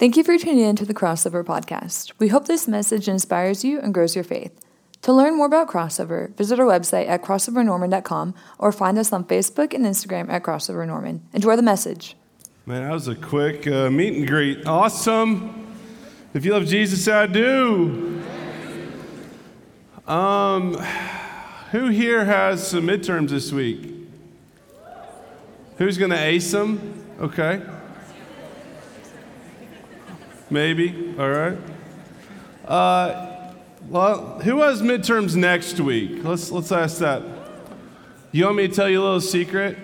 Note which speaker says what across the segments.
Speaker 1: Thank you for tuning in to the Crossover podcast. We hope this message inspires you and grows your faith. To learn more about Crossover, visit our website at crossovernorman.com or find us on Facebook and Instagram at Crossover Norman. Enjoy the message.
Speaker 2: Man, that was a quick uh, meet and greet. Awesome. If you love Jesus, I do. Um, who here has some midterms this week? Who's going to ace them? Okay. Maybe. All right. Uh, well, who has midterms next week? Let's let's ask that. You want me to tell you a little secret?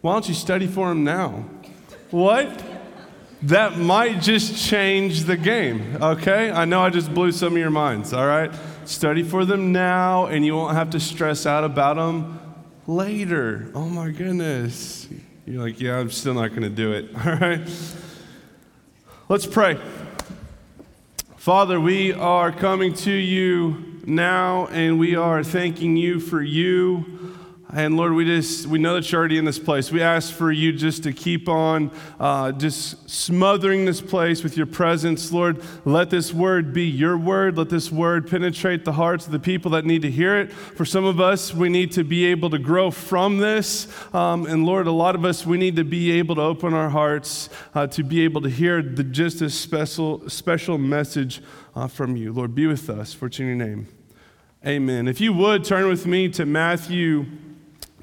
Speaker 2: Why don't you study for them now? What? That might just change the game, okay? I know I just blew some of your minds, all right? Study for them now, and you won't have to stress out about them later. Oh my goodness. You're like, yeah, I'm still not going to do it, all right? Let's pray. Father, we are coming to you now and we are thanking you for you. And Lord, we just we know that you're already in this place. We ask for you just to keep on uh, just smothering this place with your presence, Lord. Let this word be your word. Let this word penetrate the hearts of the people that need to hear it. For some of us, we need to be able to grow from this, um, and Lord, a lot of us we need to be able to open our hearts uh, to be able to hear the just a special special message uh, from you. Lord, be with us. For it's in your name, Amen. If you would turn with me to Matthew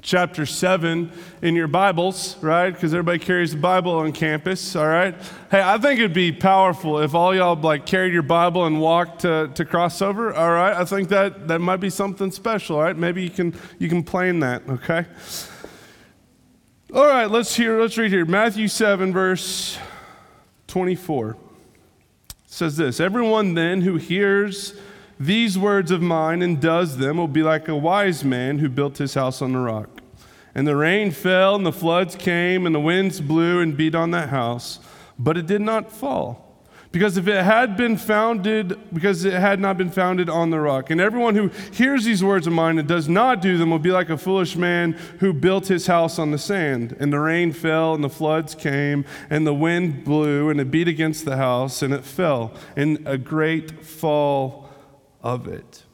Speaker 2: chapter 7 in your Bibles, right? Because everybody carries the Bible on campus, all right? Hey, I think it'd be powerful if all y'all like carried your Bible and walked to, to crossover, all right? I think that that might be something special, all right? Maybe you can you can plan that, okay? All right, let's hear let's read here. Matthew 7 verse 24 says this, everyone then who hears these words of mine and does them will be like a wise man who built his house on the rock. And the rain fell, and the floods came, and the winds blew and beat on that house, but it did not fall. Because if it had been founded, because it had not been founded on the rock. And everyone who hears these words of mine and does not do them will be like a foolish man who built his house on the sand. And the rain fell, and the floods came, and the wind blew, and it beat against the house, and it fell. And a great fall of it.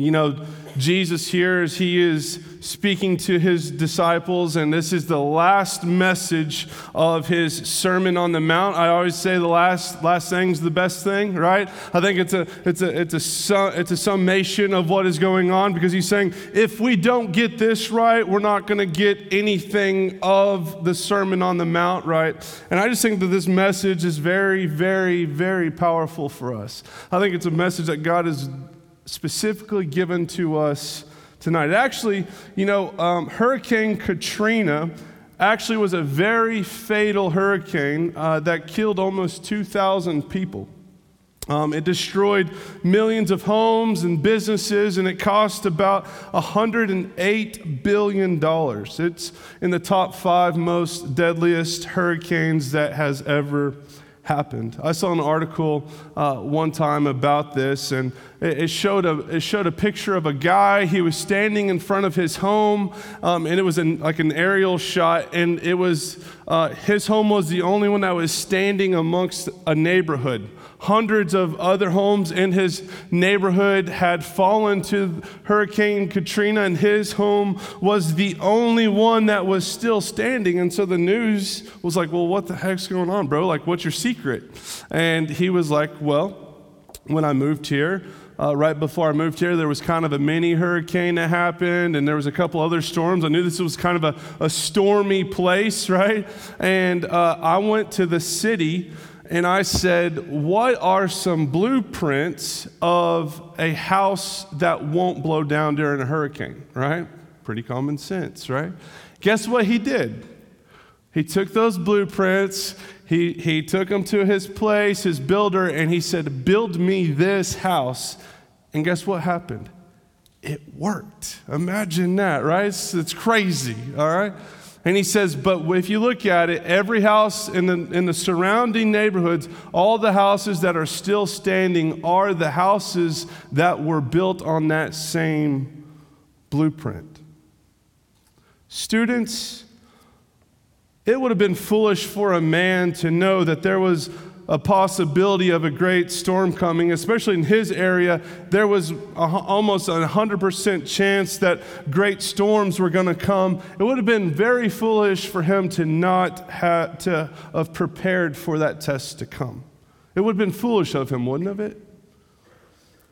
Speaker 2: You know, Jesus here as he is speaking to his disciples, and this is the last message of his Sermon on the Mount. I always say the last last thing's the best thing, right? I think it's a it's a it's a it's a summation of what is going on because he's saying if we don't get this right, we're not going to get anything of the Sermon on the Mount right. And I just think that this message is very, very, very powerful for us. I think it's a message that God is specifically given to us tonight. Actually, you know, um, Hurricane Katrina actually was a very fatal hurricane uh, that killed almost 2,000 people. Um, it destroyed millions of homes and businesses, and it cost about $108 billion. It's in the top five most deadliest hurricanes that has ever happened. I saw an article uh, one time about this, and it, showed a, it showed a picture of a guy. He was standing in front of his home, um, and it was an, like an aerial shot, and it was uh, his home was the only one that was standing amongst a neighborhood. Hundreds of other homes in his neighborhood had fallen to Hurricane Katrina, and his home was the only one that was still standing. And so the news was like, Well, what the heck's going on, bro? Like, what's your secret? And he was like, Well, when I moved here, uh, right before I moved here, there was kind of a mini hurricane that happened, and there was a couple other storms. I knew this was kind of a, a stormy place, right? And uh, I went to the city and I said, What are some blueprints of a house that won't blow down during a hurricane, right? Pretty common sense, right? Guess what he did? He took those blueprints, he, he took them to his place, his builder, and he said, Build me this house. And guess what happened? It worked. Imagine that, right? It's, it's crazy, all right? And he says, but if you look at it, every house in the, in the surrounding neighborhoods, all the houses that are still standing are the houses that were built on that same blueprint. Students, it would have been foolish for a man to know that there was a possibility of a great storm coming, especially in his area. There was a, almost a 100% chance that great storms were going to come. It would have been very foolish for him to not have to have prepared for that test to come. It would have been foolish of him, wouldn't it?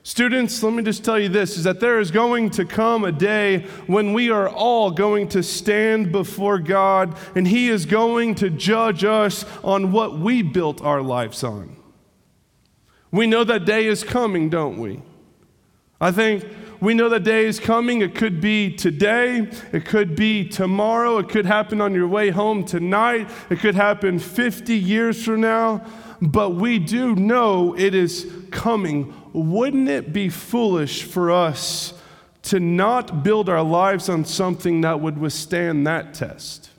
Speaker 2: Students, let me just tell you this is that there is going to come a day when we are all going to stand before God and He is going to judge us on what we built our lives on. We know that day is coming, don't we? I think we know that day is coming. It could be today, it could be tomorrow, it could happen on your way home tonight, it could happen 50 years from now, but we do know it is coming wouldn't it be foolish for us to not build our lives on something that would withstand that test?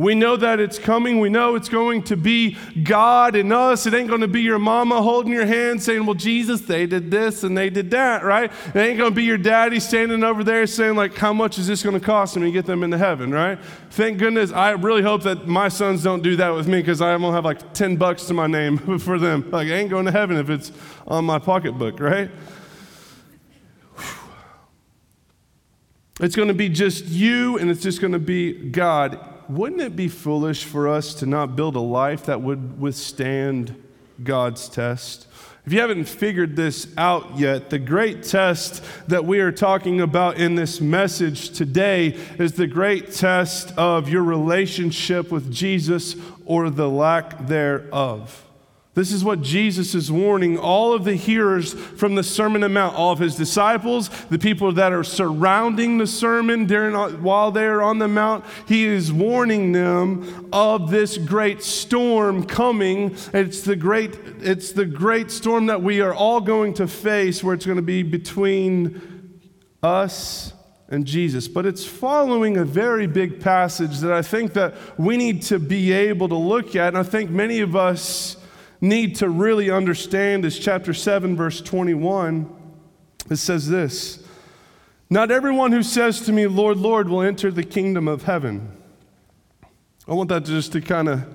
Speaker 2: We know that it's coming. We know it's going to be God in us. It ain't going to be your mama holding your hand saying, Well, Jesus, they did this and they did that, right? It ain't going to be your daddy standing over there saying, like, how much is this going to cost them to get them into heaven, right? Thank goodness. I really hope that my sons don't do that with me because I won't have like 10 bucks to my name for them. Like, I ain't going to heaven if it's on my pocketbook, right? It's going to be just you and it's just going to be God wouldn't it be foolish for us to not build a life that would withstand God's test? If you haven't figured this out yet, the great test that we are talking about in this message today is the great test of your relationship with Jesus or the lack thereof. This is what Jesus is warning all of the hearers from the Sermon on the Mount, all of his disciples, the people that are surrounding the sermon during, uh, while they are on the mount. He is warning them of this great storm coming. It's the great, it's the great storm that we are all going to face, where it's going to be between us and Jesus. But it's following a very big passage that I think that we need to be able to look at. And I think many of us need to really understand is chapter 7, verse 21. It says this Not everyone who says to me, Lord, Lord, will enter the kingdom of heaven. I want that just to kind of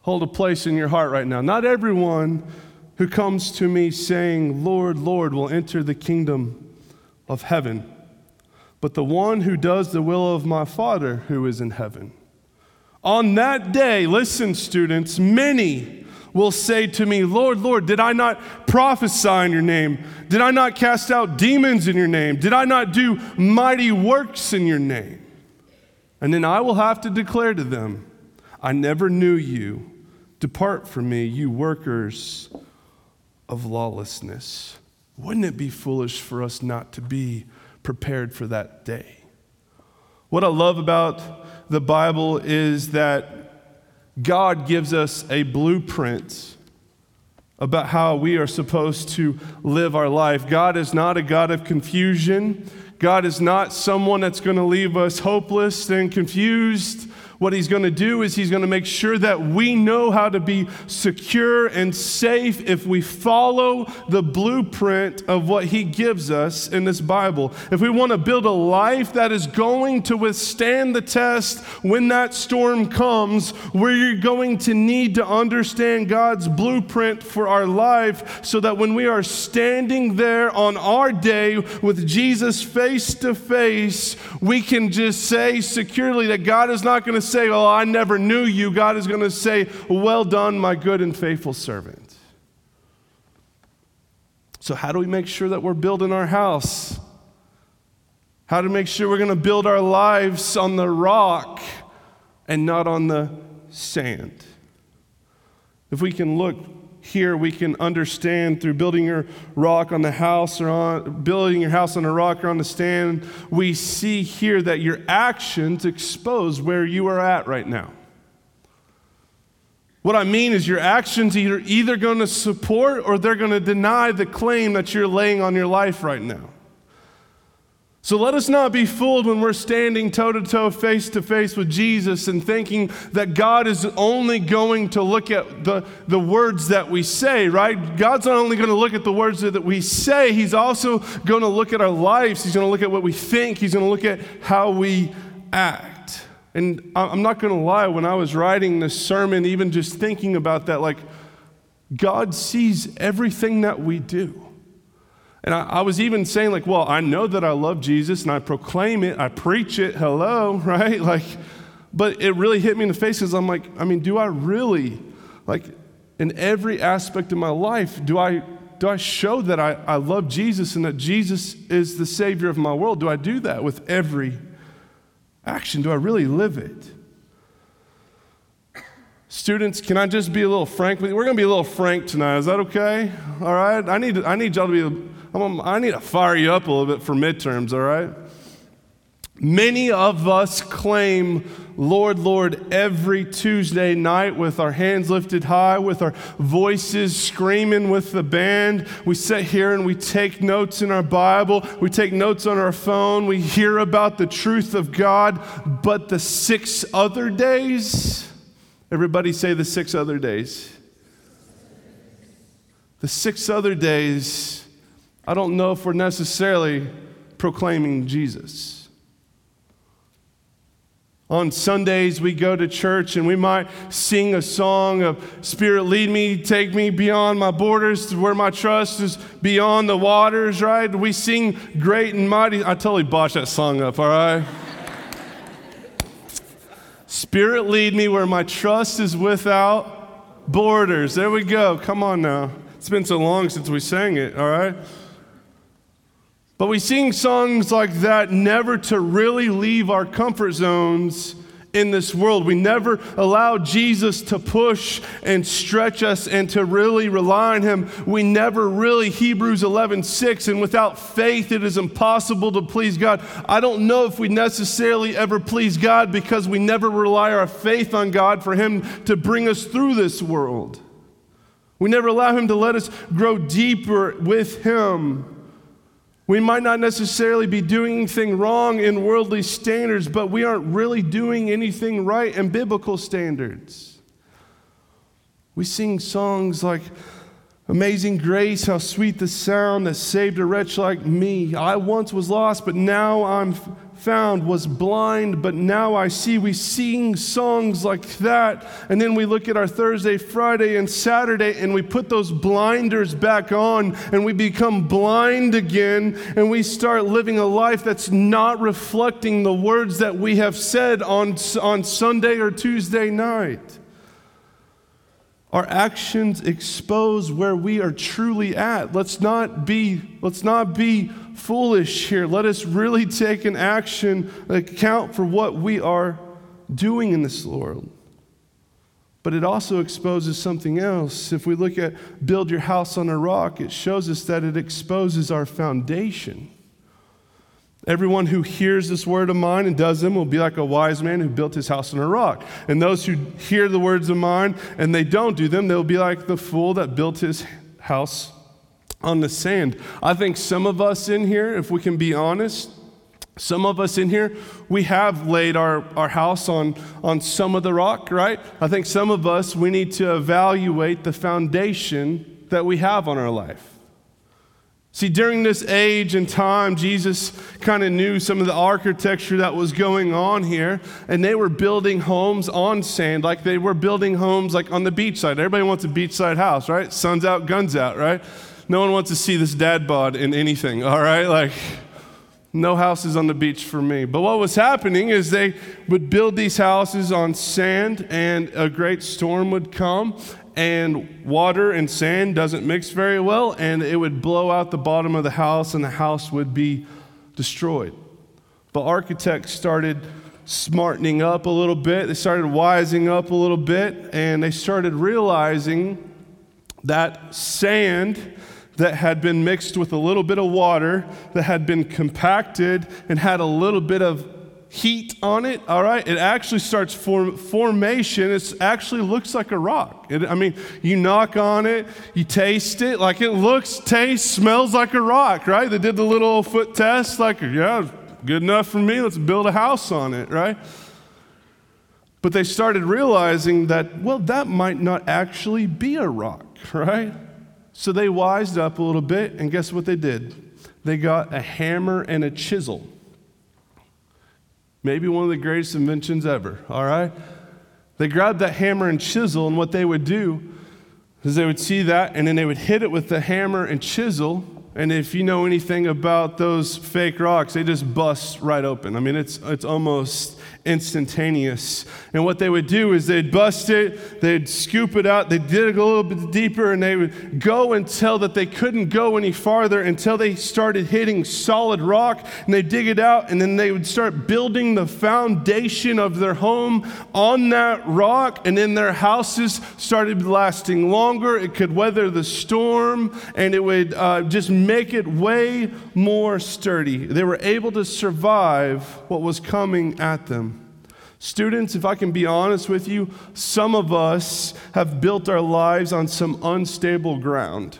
Speaker 2: hold a place in your heart right now. Not everyone who comes to me saying, Lord, Lord, will enter the kingdom of heaven, but the one who does the will of my Father who is in heaven. On that day, listen, students, many will say to me, Lord, Lord, did I not prophesy in your name? Did I not cast out demons in your name? Did I not do mighty works in your name? And then I will have to declare to them, I never knew you. Depart from me, you workers of lawlessness. Wouldn't it be foolish for us not to be prepared for that day? What I love about the Bible is that God gives us a blueprint about how we are supposed to live our life. God is not a God of confusion. God is not someone that's going to leave us hopeless and confused. What he's going to do is he's going to make sure that we know how to be secure and safe if we follow the blueprint of what he gives us in this Bible. If we want to build a life that is going to withstand the test when that storm comes, we're going to need to understand God's blueprint for our life so that when we are standing there on our day with Jesus face to face, we can just say securely that God is not going to say, Oh, I never knew you. God is going to say, Well done, my good and faithful servant. So, how do we make sure that we're building our house? How to make sure we're going to build our lives on the rock and not on the sand? If we can look here we can understand through building your rock on the house or on building your house on a rock or on the stand we see here that your actions expose where you are at right now. What i mean is your actions are either going to support or they're going to deny the claim that you're laying on your life right now so let us not be fooled when we're standing toe to toe, face to face with Jesus and thinking that God is only going to look at the, the words that we say, right? God's not only going to look at the words that we say, He's also going to look at our lives. He's going to look at what we think, He's going to look at how we act. And I'm not going to lie, when I was writing this sermon, even just thinking about that, like, God sees everything that we do. And I, I, was even saying, like, well, I know that I love Jesus and I proclaim it, I preach it, hello, right? Like, but it really hit me in the face because I'm like, I mean, do I really, like, in every aspect of my life, do I do I show that I, I love Jesus and that Jesus is the Savior of my world? Do I do that with every action? Do I really live it? Students, can I just be a little frank with you? We're going to be a little frank tonight. Is that okay? All right? I need, I need y'all to be, I'm, I need to fire you up a little bit for midterms, all right? Many of us claim, Lord, Lord, every Tuesday night with our hands lifted high, with our voices screaming with the band. We sit here and we take notes in our Bible, we take notes on our phone, we hear about the truth of God. But the six other days, everybody say the six other days. The six other days, I don't know if we're necessarily proclaiming Jesus. On Sundays, we go to church and we might sing a song of Spirit, lead me, take me beyond my borders to where my trust is beyond the waters, right? We sing great and mighty. I totally botched that song up, all right? Spirit, lead me where my trust is without borders. There we go. Come on now. It's been so long since we sang it, all right? But we sing songs like that never to really leave our comfort zones in this world. We never allow Jesus to push and stretch us and to really rely on him. We never really Hebrews 11, 6, and without faith it is impossible to please God. I don't know if we necessarily ever please God because we never rely our faith on God for him to bring us through this world. We never allow him to let us grow deeper with him. We might not necessarily be doing anything wrong in worldly standards, but we aren't really doing anything right in biblical standards. We sing songs like Amazing Grace, how sweet the sound that saved a wretch like me. I once was lost, but now I'm found, was blind, but now I see. We sing songs like that. And then we look at our Thursday, Friday, and Saturday, and we put those blinders back on, and we become blind again, and we start living a life that's not reflecting the words that we have said on, on Sunday or Tuesday night. Our actions expose where we are truly at. Let's not be, let's not be foolish here. Let us really take an action, account for what we are doing in this world. But it also exposes something else. If we look at build your house on a rock, it shows us that it exposes our foundation. Everyone who hears this word of mine and does them will be like a wise man who built his house on a rock. And those who hear the words of mine and they don't do them, they'll be like the fool that built his house on the sand. I think some of us in here, if we can be honest, some of us in here, we have laid our, our house on, on some of the rock, right? I think some of us, we need to evaluate the foundation that we have on our life. See, during this age and time, Jesus kind of knew some of the architecture that was going on here, and they were building homes on sand, like they were building homes like on the beachside. Everybody wants a beachside house, right? Sun's out, guns out, right? No one wants to see this dad bod in anything, all right? Like, no houses on the beach for me. But what was happening is they would build these houses on sand, and a great storm would come, and water and sand doesn't mix very well, and it would blow out the bottom of the house, and the house would be destroyed. But architects started smartening up a little bit, they started wising up a little bit, and they started realizing that sand that had been mixed with a little bit of water, that had been compacted and had a little bit of heat on it, all right, it actually starts form, formation. It actually looks like a rock. It, I mean, you knock on it, you taste it, like it looks, tastes, smells like a rock, right? They did the little foot test, like, yeah, good enough for me, let's build a house on it, right? But they started realizing that, well, that might not actually be a rock, right? So they wised up a little bit, and guess what they did? They got a hammer and a chisel Maybe one of the greatest inventions ever, all right? They grabbed that hammer and chisel, and what they would do is they would see that, and then they would hit it with the hammer and chisel. And if you know anything about those fake rocks, they just bust right open. I mean, it's, it's almost instantaneous. And what they would do is they'd bust it, they'd scoop it out, they'd dig a little bit deeper, and they would go until that they couldn't go any farther until they started hitting solid rock, and they'd dig it out, and then they would start building the foundation of their home on that rock, and then their houses started lasting longer. It could weather the storm, and it would uh, just make it way more sturdy. They were able to survive what was coming at them. Students, if I can be honest with you, some of us have built our lives on some unstable ground.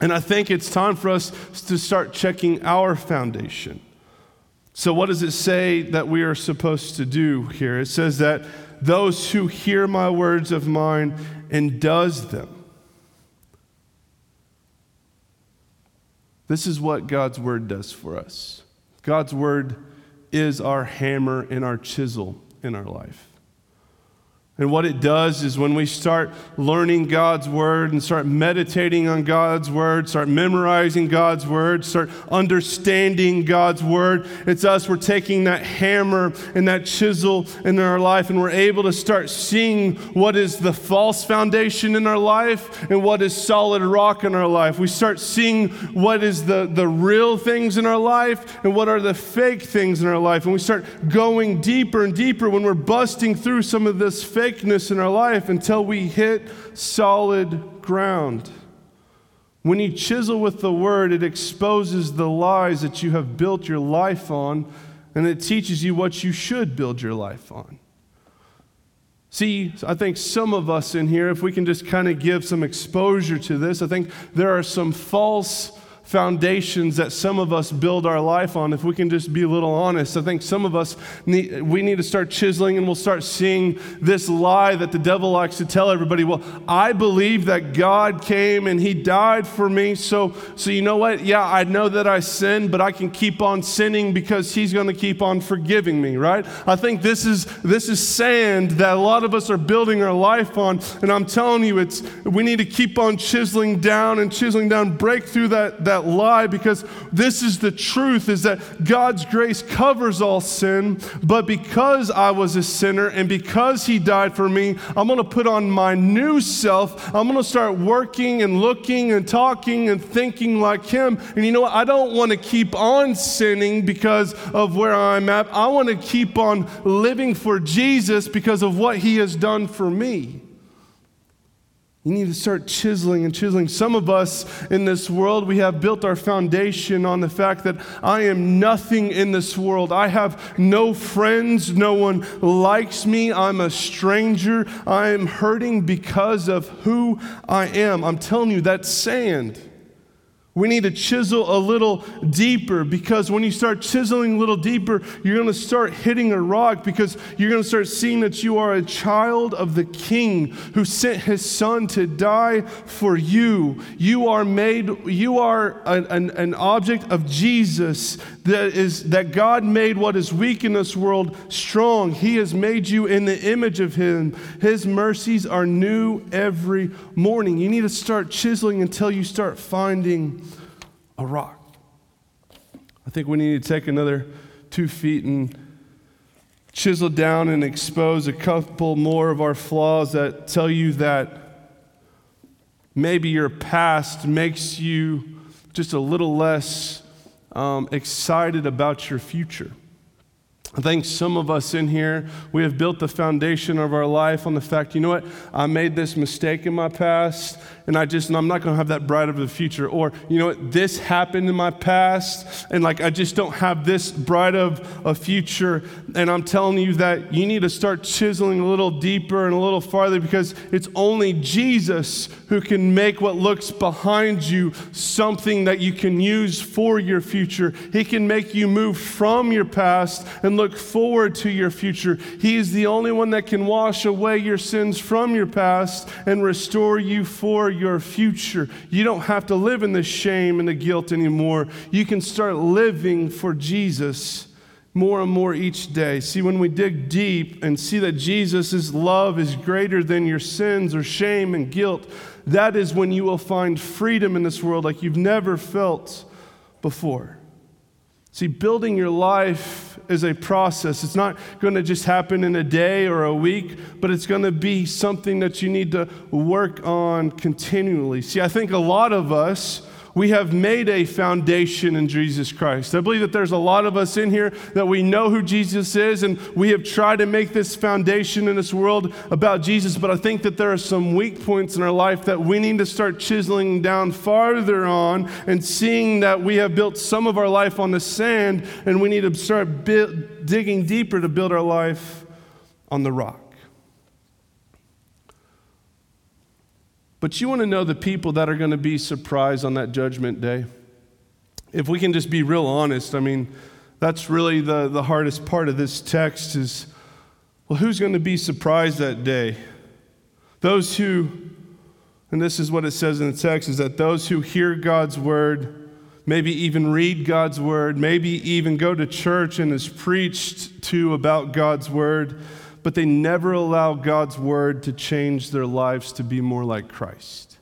Speaker 2: And I think it's time for us to start checking our foundation. So, what does it say that we are supposed to do here? It says that those who hear my words of mine and does them. This is what God's word does for us. God's word is our hammer and our chisel in our life. And what it does is when we start learning God's word and start meditating on God's word, start memorizing God's word, start understanding God's word, it's us, we're taking that hammer and that chisel in our life and we're able to start seeing what is the false foundation in our life and what is solid rock in our life. We start seeing what is the, the real things in our life and what are the fake things in our life. And we start going deeper and deeper when we're busting through some of this fake in our life until we hit solid ground. When you chisel with the word, it exposes the lies that you have built your life on, and it teaches you what you should build your life on. See, I think some of us in here, if we can just kind of give some exposure to this, I think there are some false foundations that some of us build our life on, if we can just be a little honest, I think some of us need, we need to start chiseling and we'll start seeing this lie that the devil likes to tell everybody. Well, I believe that God came and he died for me. So, so you know what? Yeah, I know that I sin but I can keep on sinning because he's going to keep on forgiving me, right? I think this is, this is sand that a lot of us are building our life on. And I'm telling you, it's, we need to keep on chiseling down and chiseling down, break through that, that that lie because this is the truth is that God's grace covers all sin, but because I was a sinner and because he died for me, I'm going to put on my new self. I'm going to start working and looking and talking and thinking like him. And you know what? I don't want to keep on sinning because of where I'm at. I want to keep on living for Jesus because of what he has done for me. You need to start chiseling and chiseling. Some of us in this world, we have built our foundation on the fact that I am nothing in this world. I have no friends. No one likes me. I'm a stranger. I am hurting because of who I am. I'm telling you, that's sand. We need to chisel a little deeper because when you start chiseling a little deeper, you're going to start hitting a rock because you're going to start seeing that you are a child of the King who sent his son to die for you. You are made, you are an, an, an object of Jesus that is that God made what is weak in this world strong. He has made you in the image of him. His mercies are new every morning. You need to start chiseling until you start finding a rock. I think we need to take another two feet and chisel down and expose a couple more of our flaws that tell you that maybe your past makes you just a little less um, excited about your future. I think some of us in here, we have built the foundation of our life on the fact, you know what, I made this mistake in my past, and I just, and I'm not going to have that bright of a future. Or, you know this happened in my past, and like I just don't have this bright of a future. And I'm telling you that you need to start chiseling a little deeper and a little farther because it's only Jesus who can make what looks behind you something that you can use for your future. He can make you move from your past and look forward to your future. He is the only one that can wash away your sins from your past and restore you for your future. You don't have to live in the shame and the guilt anymore. You can start living for Jesus more and more each day. See, when we dig deep and see that Jesus' love is greater than your sins or shame and guilt, that is when you will find freedom in this world like you've never felt before. See, building your life is a process. It's not going to just happen in a day or a week, but it's going to be something that you need to work on continually. See, I think a lot of us we have made a foundation in Jesus Christ. I believe that there's a lot of us in here that we know who Jesus is, and we have tried to make this foundation in this world about Jesus. But I think that there are some weak points in our life that we need to start chiseling down farther on and seeing that we have built some of our life on the sand, and we need to start digging deeper to build our life on the rock. But you want to know the people that are going to be surprised on that judgment day? If we can just be real honest, I mean, that's really the, the hardest part of this text is well, who's going to be surprised that day? Those who, and this is what it says in the text, is that those who hear God's word, maybe even read God's word, maybe even go to church and is preached to about God's word, but they never allow God's word to change their lives to be more like Christ.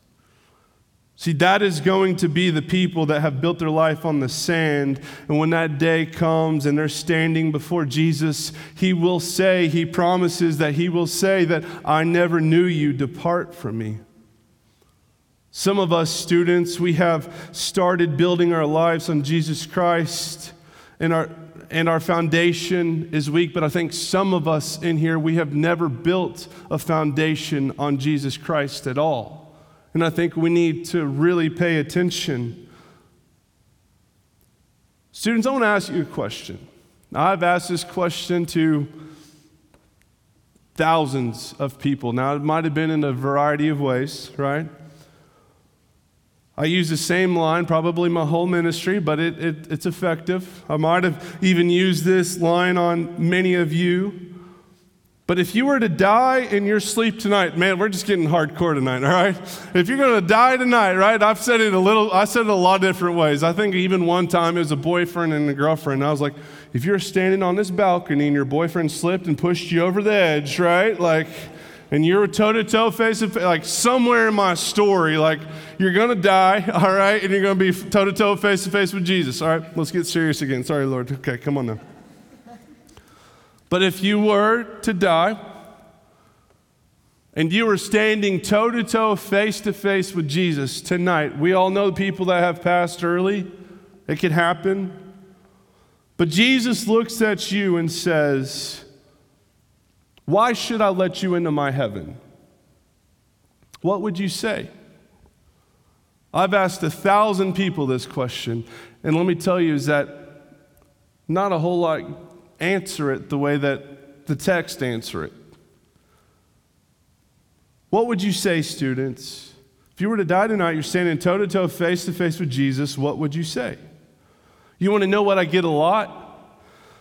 Speaker 2: See, that is going to be the people that have built their life on the sand. And when that day comes and they're standing before Jesus, He will say, He promises that He will say that I never knew you, depart from me. Some of us students, we have started building our lives on Jesus Christ, and our, and our foundation is weak, but I think some of us in here, we have never built a foundation on Jesus Christ at all. And I think we need to really pay attention. Students, I want to ask you a question. Now, I've asked this question to thousands of people. Now, it might have been in a variety of ways, right? I use the same line probably my whole ministry, but it, it, it's effective. I might have even used this line on many of you. But if you were to die in your sleep tonight, man, we're just getting hardcore tonight, all right? If you're going to die tonight, right? I've said it a little, I said it a lot of different ways. I think even one time it was a boyfriend and a girlfriend. I was like, if you're standing on this balcony and your boyfriend slipped and pushed you over the edge, right? Like, and you're toe to toe, face to face, like somewhere in my story, like you're gonna die, all right, and you're gonna be toe to toe, face to face with Jesus. All right, let's get serious again. Sorry, Lord. Okay, come on now. But if you were to die, and you were standing toe to toe, face to face with Jesus tonight, we all know people that have passed early. It could happen. But Jesus looks at you and says, why should I let you into my heaven? What would you say? I've asked a thousand people this question, and let me tell you is that not a whole lot answer it the way that the text answer it. What would you say, students? If you were to die tonight, you're standing toe to toe, face to face with Jesus, what would you say? You want to know what I get a lot?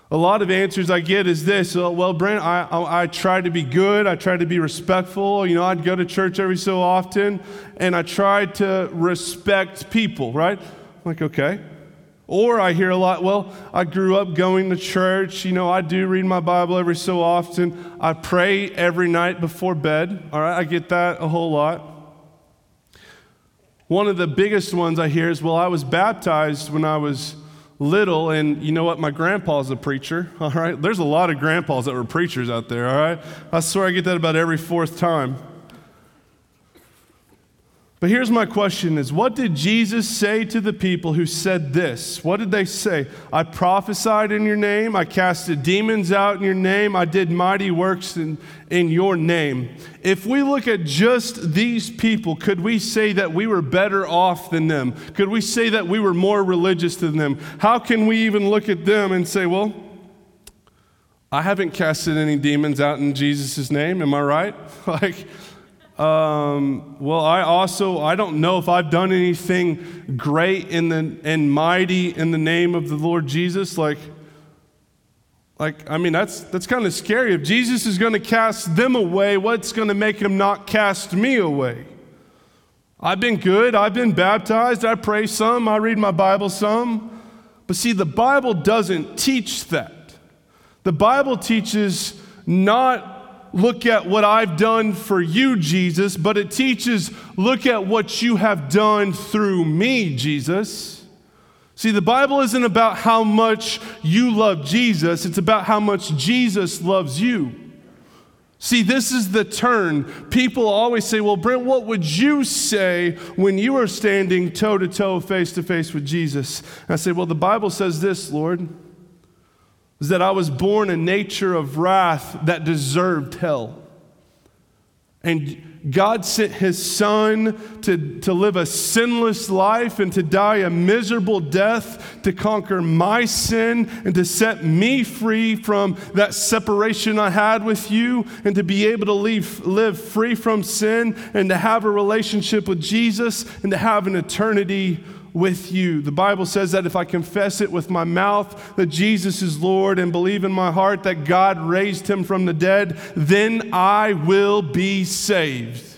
Speaker 2: A lot of answers I get is this oh, well, Brent, I, I, I, try to be good. I try to be respectful. You know, I'd go to church every so often, and I try to respect people, right? I'm like, okay. Or I hear a lot, well, I grew up going to church. You know, I do read my Bible every so often. I pray every night before bed. All right, I get that a whole lot. One of the biggest ones I hear is, well, I was baptized when I was little, and you know what? My grandpa's a preacher, all right? There's a lot of grandpas that were preachers out there, all right? I swear I get that about every fourth time. But here's my question is what did Jesus say to the people who said this? What did they say? I prophesied in your name, I casted demons out in your name, I did mighty works in, in your name. If we look at just these people, could we say that we were better off than them? Could we say that we were more religious than them? How can we even look at them and say, well, I haven't casted any demons out in Jesus' name, am I right? like, um, well, I also I don't know if I've done anything great in the and mighty in the name of the Lord Jesus. Like, like I mean that's that's kind of scary. If Jesus is going to cast them away, what's going to make him not cast me away? I've been good. I've been baptized. I pray some. I read my Bible some. But see, the Bible doesn't teach that. The Bible teaches not look at what I've done for you, Jesus, but it teaches look at what you have done through me, Jesus. See, the Bible isn't about how much you love Jesus, it's about how much Jesus loves you. See, this is the turn. People always say, Well, Brent, what would you say when you are standing toe to toe, face to face with Jesus? And I say, Well, the Bible says this, Lord, is that I was born a nature of wrath that deserved hell. And God sent his son to, to live a sinless life and to die a miserable death to conquer my sin and to set me free from that separation I had with you and to be able to leave, live free from sin and to have a relationship with Jesus and to have an eternity with you. The Bible says that if I confess it with my mouth that Jesus is Lord and believe in my heart that God raised him from the dead, then I will be saved.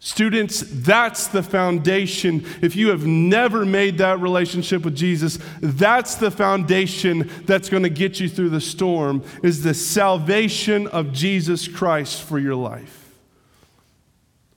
Speaker 2: Students, that's the foundation. If you have never made that relationship with Jesus, that's the foundation that's going to get you through the storm is the salvation of Jesus Christ for your life.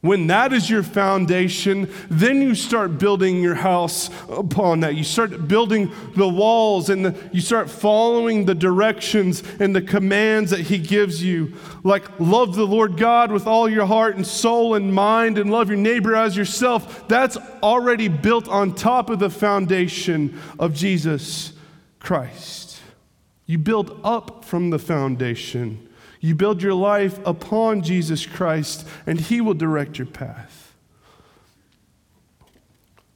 Speaker 2: When that is your foundation, then you start building your house upon that. You start building the walls and the, you start following the directions and the commands that He gives you. Like, love the Lord God with all your heart and soul and mind, and love your neighbor as yourself. That's already built on top of the foundation of Jesus Christ. You build up from the foundation. You build your life upon Jesus Christ, and He will direct your path.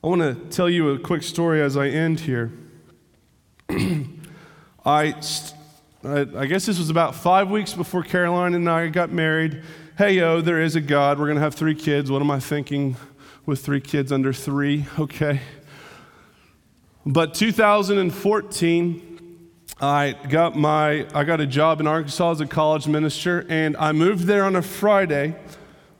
Speaker 2: I want to tell you a quick story as I end here. I, I guess this was about five weeks before Caroline and I got married. Hey, yo, there is a God. We're going to have three kids. What am I thinking with three kids under three? Okay. But 2014, I got my I got a job in Arkansas as a college minister, and I moved there on a Friday.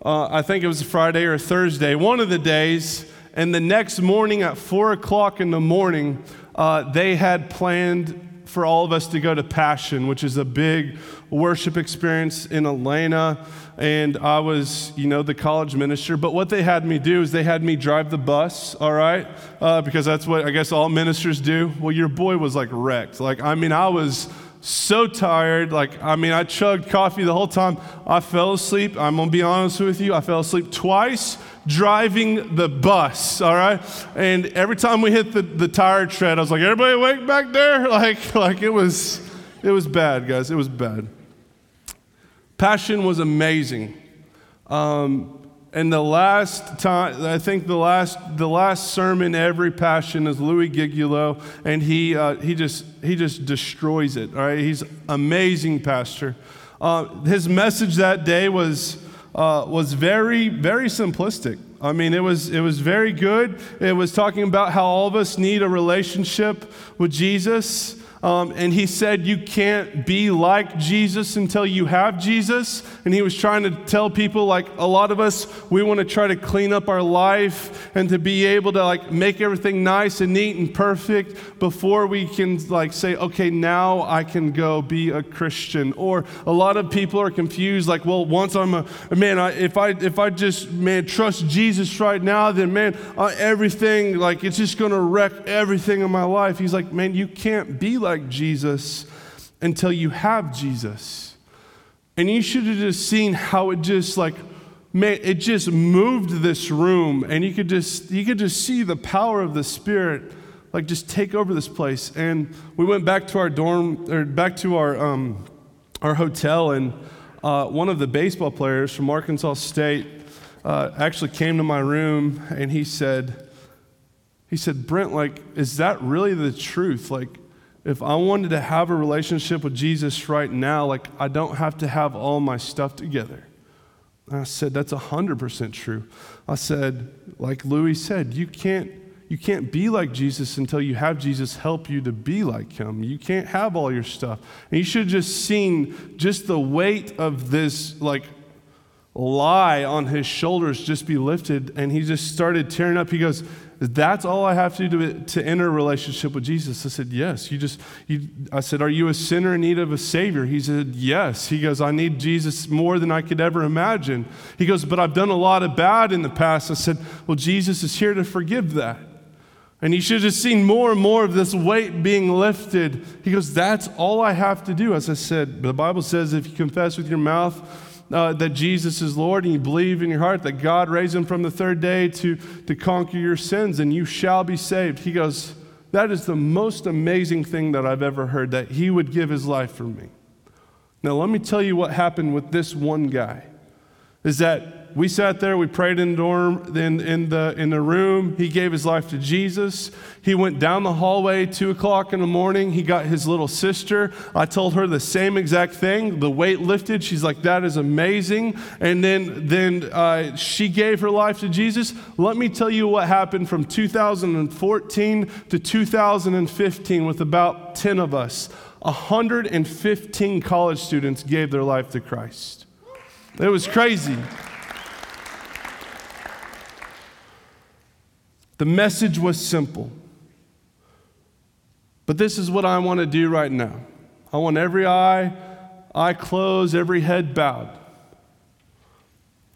Speaker 2: Uh, I think it was a Friday or a Thursday, one of the days. And the next morning at four o'clock in the morning, uh, they had planned for all of us to go to Passion, which is a big worship experience in Atlanta and I was, you know, the college minister. But what they had me do is they had me drive the bus, all right? Uh, because that's what I guess all ministers do. Well, your boy was like wrecked. Like, I mean, I was so tired. Like, I mean, I chugged coffee the whole time. I fell asleep. I'm going to be honest with you. I fell asleep twice driving the bus, all right? And every time we hit the, the tire tread, I was like, everybody awake back there? Like, like it was, it was bad, guys. It was bad. Passion was amazing. Um, and the last time, I think the last, the last sermon every passion is Louis Giglio, and he, uh, he, just, he just destroys it. All right, he's amazing pastor. Uh, his message that day was, uh, was very, very simplistic. I mean, it was, it was very good. It was talking about how all of us need a relationship with Jesus. Um, and he said, You can't be like Jesus until you have Jesus. And he was trying to tell people, like, a lot of us, we want to try to clean up our life and to be able to, like, make everything nice and neat and perfect before we can, like, say, Okay, now I can go be a Christian. Or a lot of people are confused, like, Well, once I'm a, man, I, if, I, if I just, man, trust Jesus right now, then, man, uh, everything, like, it's just going to wreck everything in my life. He's like, Man, you can't be like like Jesus until you have Jesus. And you should have just seen how it just like, man, it just moved this room. And you could just, you could just see the power of the Spirit like just take over this place. And we went back to our dorm, or back to our, um, our hotel, and uh, one of the baseball players from Arkansas State uh, actually came to my room and he said, he said, Brent, like, is that really the truth? Like, if I wanted to have a relationship with Jesus right now, like I don't have to have all my stuff together. And I said, that's 100% true. I said, like Louis said, you can't, you can't be like Jesus until you have Jesus help you to be like him. You can't have all your stuff. And you should have just seen just the weight of this, like, lie on his shoulders just be lifted. And he just started tearing up. He goes, that's all I have to do to, to enter a relationship with Jesus. I said, Yes. You just, you, I said, Are you a sinner in need of a Savior? He said, Yes. He goes, I need Jesus more than I could ever imagine. He goes, But I've done a lot of bad in the past. I said, Well, Jesus is here to forgive that. And you should have seen more and more of this weight being lifted. He goes, That's all I have to do. As I said, the Bible says if you confess with your mouth, uh, that Jesus is Lord and you believe in your heart that God raised him from the third day to, to conquer your sins and you shall be saved. He goes, That is the most amazing thing that I've ever heard, that he would give his life for me. Now, let me tell you what happened with this one guy. Is that we sat there, we prayed in the dorm, in, in, the, in the room. He gave his life to Jesus. He went down the hallway, two o'clock in the morning. He got his little sister. I told her the same exact thing. The weight lifted. She's like, that is amazing. And then, then uh, she gave her life to Jesus. Let me tell you what happened from 2014 to 2015 with about 10 of us. 115 college students gave their life to Christ. It was crazy. The message was simple. But this is what I want to do right now. I want every eye, eye closed, every head bowed.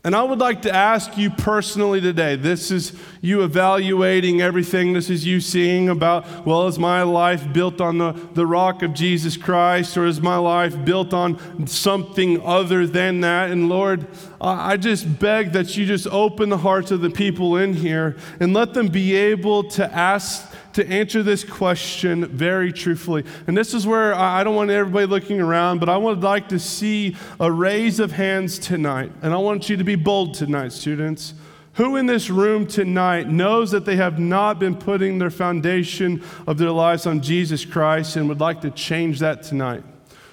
Speaker 2: And I would like to ask you personally today this is you evaluating everything. This is you seeing about, well, is my life built on the, the rock of Jesus Christ or is my life built on something other than that? And Lord, I just beg that you just open the hearts of the people in here and let them be able to ask to answer this question very truthfully. And this is where I don't want everybody looking around, but I would like to see a raise of hands tonight. And I want you to be bold tonight, students. Who in this room tonight knows that they have not been putting their foundation of their lives on Jesus Christ and would like to change that tonight?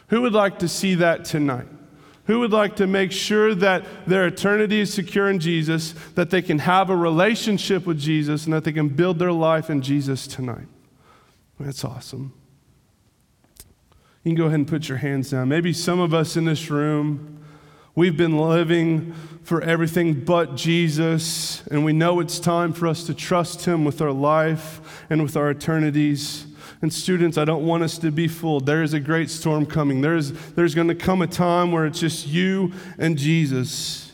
Speaker 2: Who would like to see that tonight? Who would like to make sure that their eternity is secure in Jesus, that they can have a relationship with Jesus, and that they can build their life in Jesus tonight? That's awesome. You can go ahead and put your hands down. Maybe some of us in this room, we've been living for everything but Jesus, and we know it's time for us to trust Him with our life and with our eternities. And students, I don't want us to be fooled. There is a great storm coming. There's, there's going to come a time where it's just you and Jesus.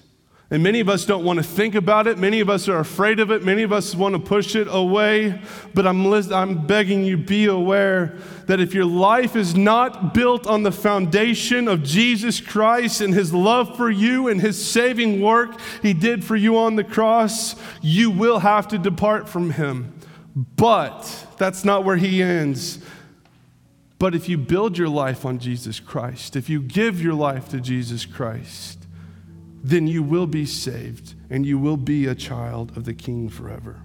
Speaker 2: And many of us don't want to think about it. Many of us are afraid of it. Many of us want to push it away. But I'm, I'm begging you, be aware that if your life is not built on the foundation of Jesus Christ and his love for you and his saving work he did for you on the cross, you will have to depart from him. But that's not where he ends. But if you build your life on Jesus Christ, if you give your life to Jesus Christ, then you will be saved and you will be a child of the King forever.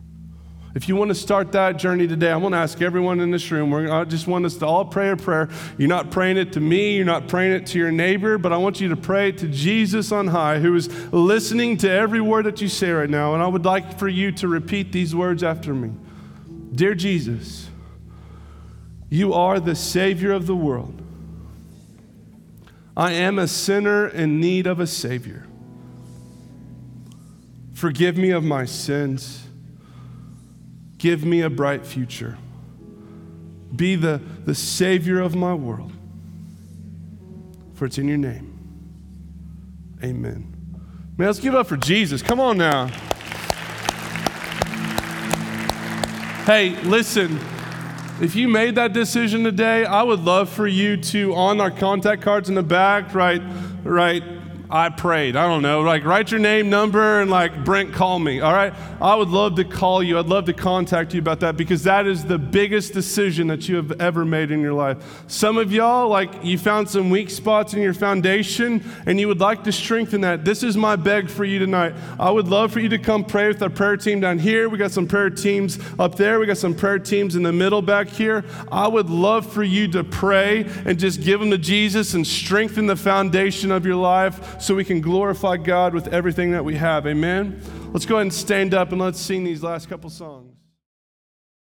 Speaker 2: If you want to start that journey today, I want to ask everyone in this room. I just want us to all pray a prayer. You're not praying it to me, you're not praying it to your neighbor, but I want you to pray to Jesus on high, who is listening to every word that you say right now. And I would like for you to repeat these words after me. Dear Jesus, you are the Savior of the world. I am a sinner in need of a Savior. Forgive me of my sins. Give me a bright future. Be the, the Savior of my world. For it's in your name. Amen. Man, let's give up for Jesus. Come on now. Hey, listen, if you made that decision today, I would love for you to, on our contact cards in the back, right, write I prayed. I don't know. Like, write your name, number, and like, Brent, call me. All right? I would love to call you. I'd love to contact you about that because that is the biggest decision that you have ever made in your life. Some of y'all, like, you found some weak spots in your foundation and you would like to strengthen that. This is my beg for you tonight. I would love for you to come pray with our prayer team down here. We got some prayer teams up there. We got some prayer teams in the middle back here. I would love for you to pray and just give them to Jesus and strengthen the foundation of your life so we can glorify God with everything that we have. Amen? Let's go ahead and stand up and let's sing these last couple songs.